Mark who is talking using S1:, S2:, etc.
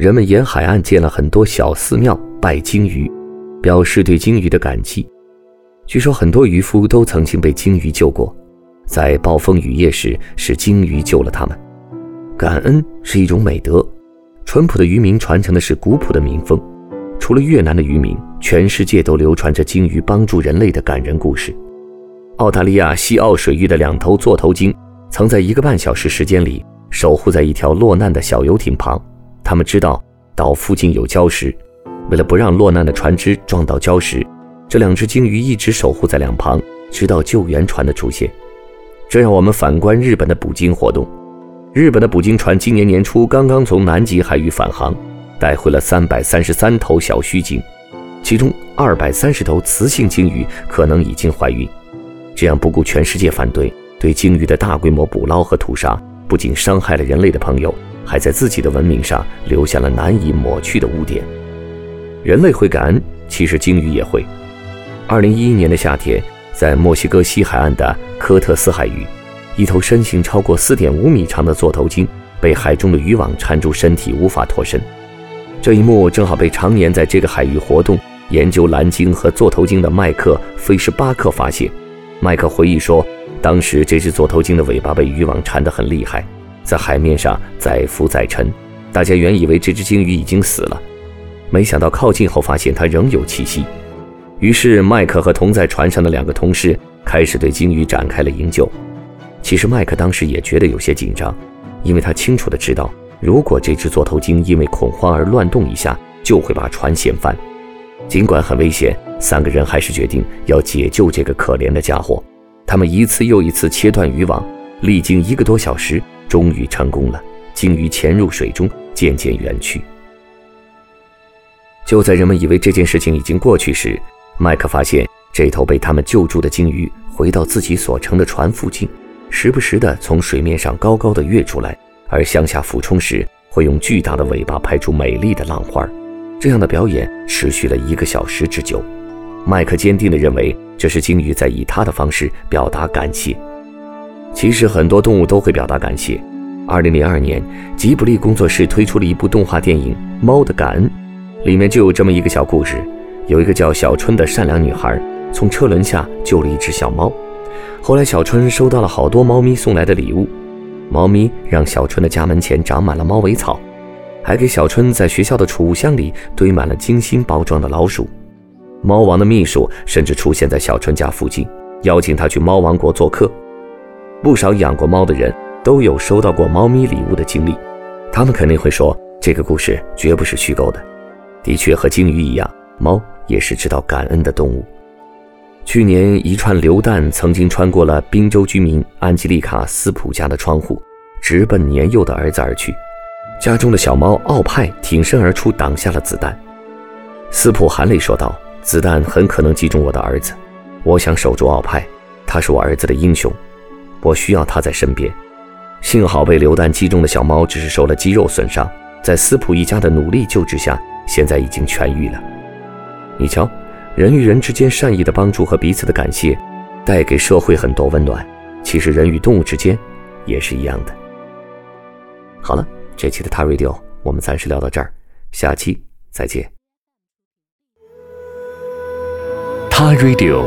S1: 人们沿海岸建了很多小寺庙，拜鲸鱼，表示对鲸鱼的感激。据说很多渔夫都曾经被鲸鱼救过，在暴风雨夜时是鲸鱼救了他们。感恩是一种美德，淳朴的渔民传承的是古朴的民风。除了越南的渔民，全世界都流传着鲸鱼帮助人类的感人故事。澳大利亚西澳水域的两头座头鲸，曾在一个半小时时间里。守护在一条落难的小游艇旁，他们知道岛附近有礁石，为了不让落难的船只撞到礁石，这两只鲸鱼一直守护在两旁，直到救援船的出现。这让我们反观日本的捕鲸活动。日本的捕鲸船今年年初刚刚从南极海域返航，带回了三百三十三头小须鲸，其中二百三十头雌性鲸鱼可能已经怀孕。这样不顾全世界反对，对鲸鱼的大规模捕捞和屠杀。不仅伤害了人类的朋友，还在自己的文明上留下了难以抹去的污点。人类会感恩，其实鲸鱼也会。二零一一年的夏天，在墨西哥西海岸的科特斯海域，一头身形超过四点五米长的座头鲸被海中的渔网缠住身体，无法脱身。这一幕正好被常年在这个海域活动、研究蓝鲸和座头鲸的麦克·菲什巴克发现。麦克回忆说。当时这只座头鲸的尾巴被渔网缠得很厉害，在海面上载浮载沉，大家原以为这只鲸鱼已经死了，没想到靠近后发现它仍有气息。于是麦克和同在船上的两个同事开始对鲸鱼展开了营救。其实麦克当时也觉得有些紧张，因为他清楚的知道，如果这只座头鲸因为恐慌而乱动一下，就会把船掀翻。尽管很危险，三个人还是决定要解救这个可怜的家伙。他们一次又一次切断渔网，历经一个多小时，终于成功了。鲸鱼潜入水中，渐渐远去。就在人们以为这件事情已经过去时，麦克发现这头被他们救助的鲸鱼回到自己所乘的船附近，时不时地从水面上高高的跃出来，而向下俯冲时会用巨大的尾巴拍出美丽的浪花。这样的表演持续了一个小时之久。麦克坚定地认为。这是鲸鱼在以他的方式表达感谢。其实很多动物都会表达感谢。二零零二年，吉卜力工作室推出了一部动画电影《猫的感恩》，里面就有这么一个小故事：有一个叫小春的善良女孩，从车轮下救了一只小猫。后来，小春收到了好多猫咪送来的礼物，猫咪让小春的家门前长满了猫尾草，还给小春在学校的储物箱里堆满了精心包装的老鼠。猫王的秘书甚至出现在小春家附近，邀请他去猫王国做客。不少养过猫的人都有收到过猫咪礼物的经历，他们肯定会说这个故事绝不是虚构的。的确，和鲸鱼一样，猫也是知道感恩的动物。去年，一串榴弹曾经穿过了宾州居民安吉丽卡·斯普家的窗户，直奔年幼的儿子而去。家中的小猫奥派挺身而出，挡下了子弹。斯普含泪说道。子弹很可能击中我的儿子，我想守住奥派，他是我儿子的英雄，我需要他在身边。幸好被榴弹击中的小猫只是受了肌肉损伤，在斯普一家的努力救治下，现在已经痊愈了。你瞧，人与人之间善意的帮助和彼此的感谢，带给社会很多温暖。其实人与动物之间也是一样的。好了，这期的 Ta Radio 我们暂时聊到这儿，下期再见。
S2: 他 Radio，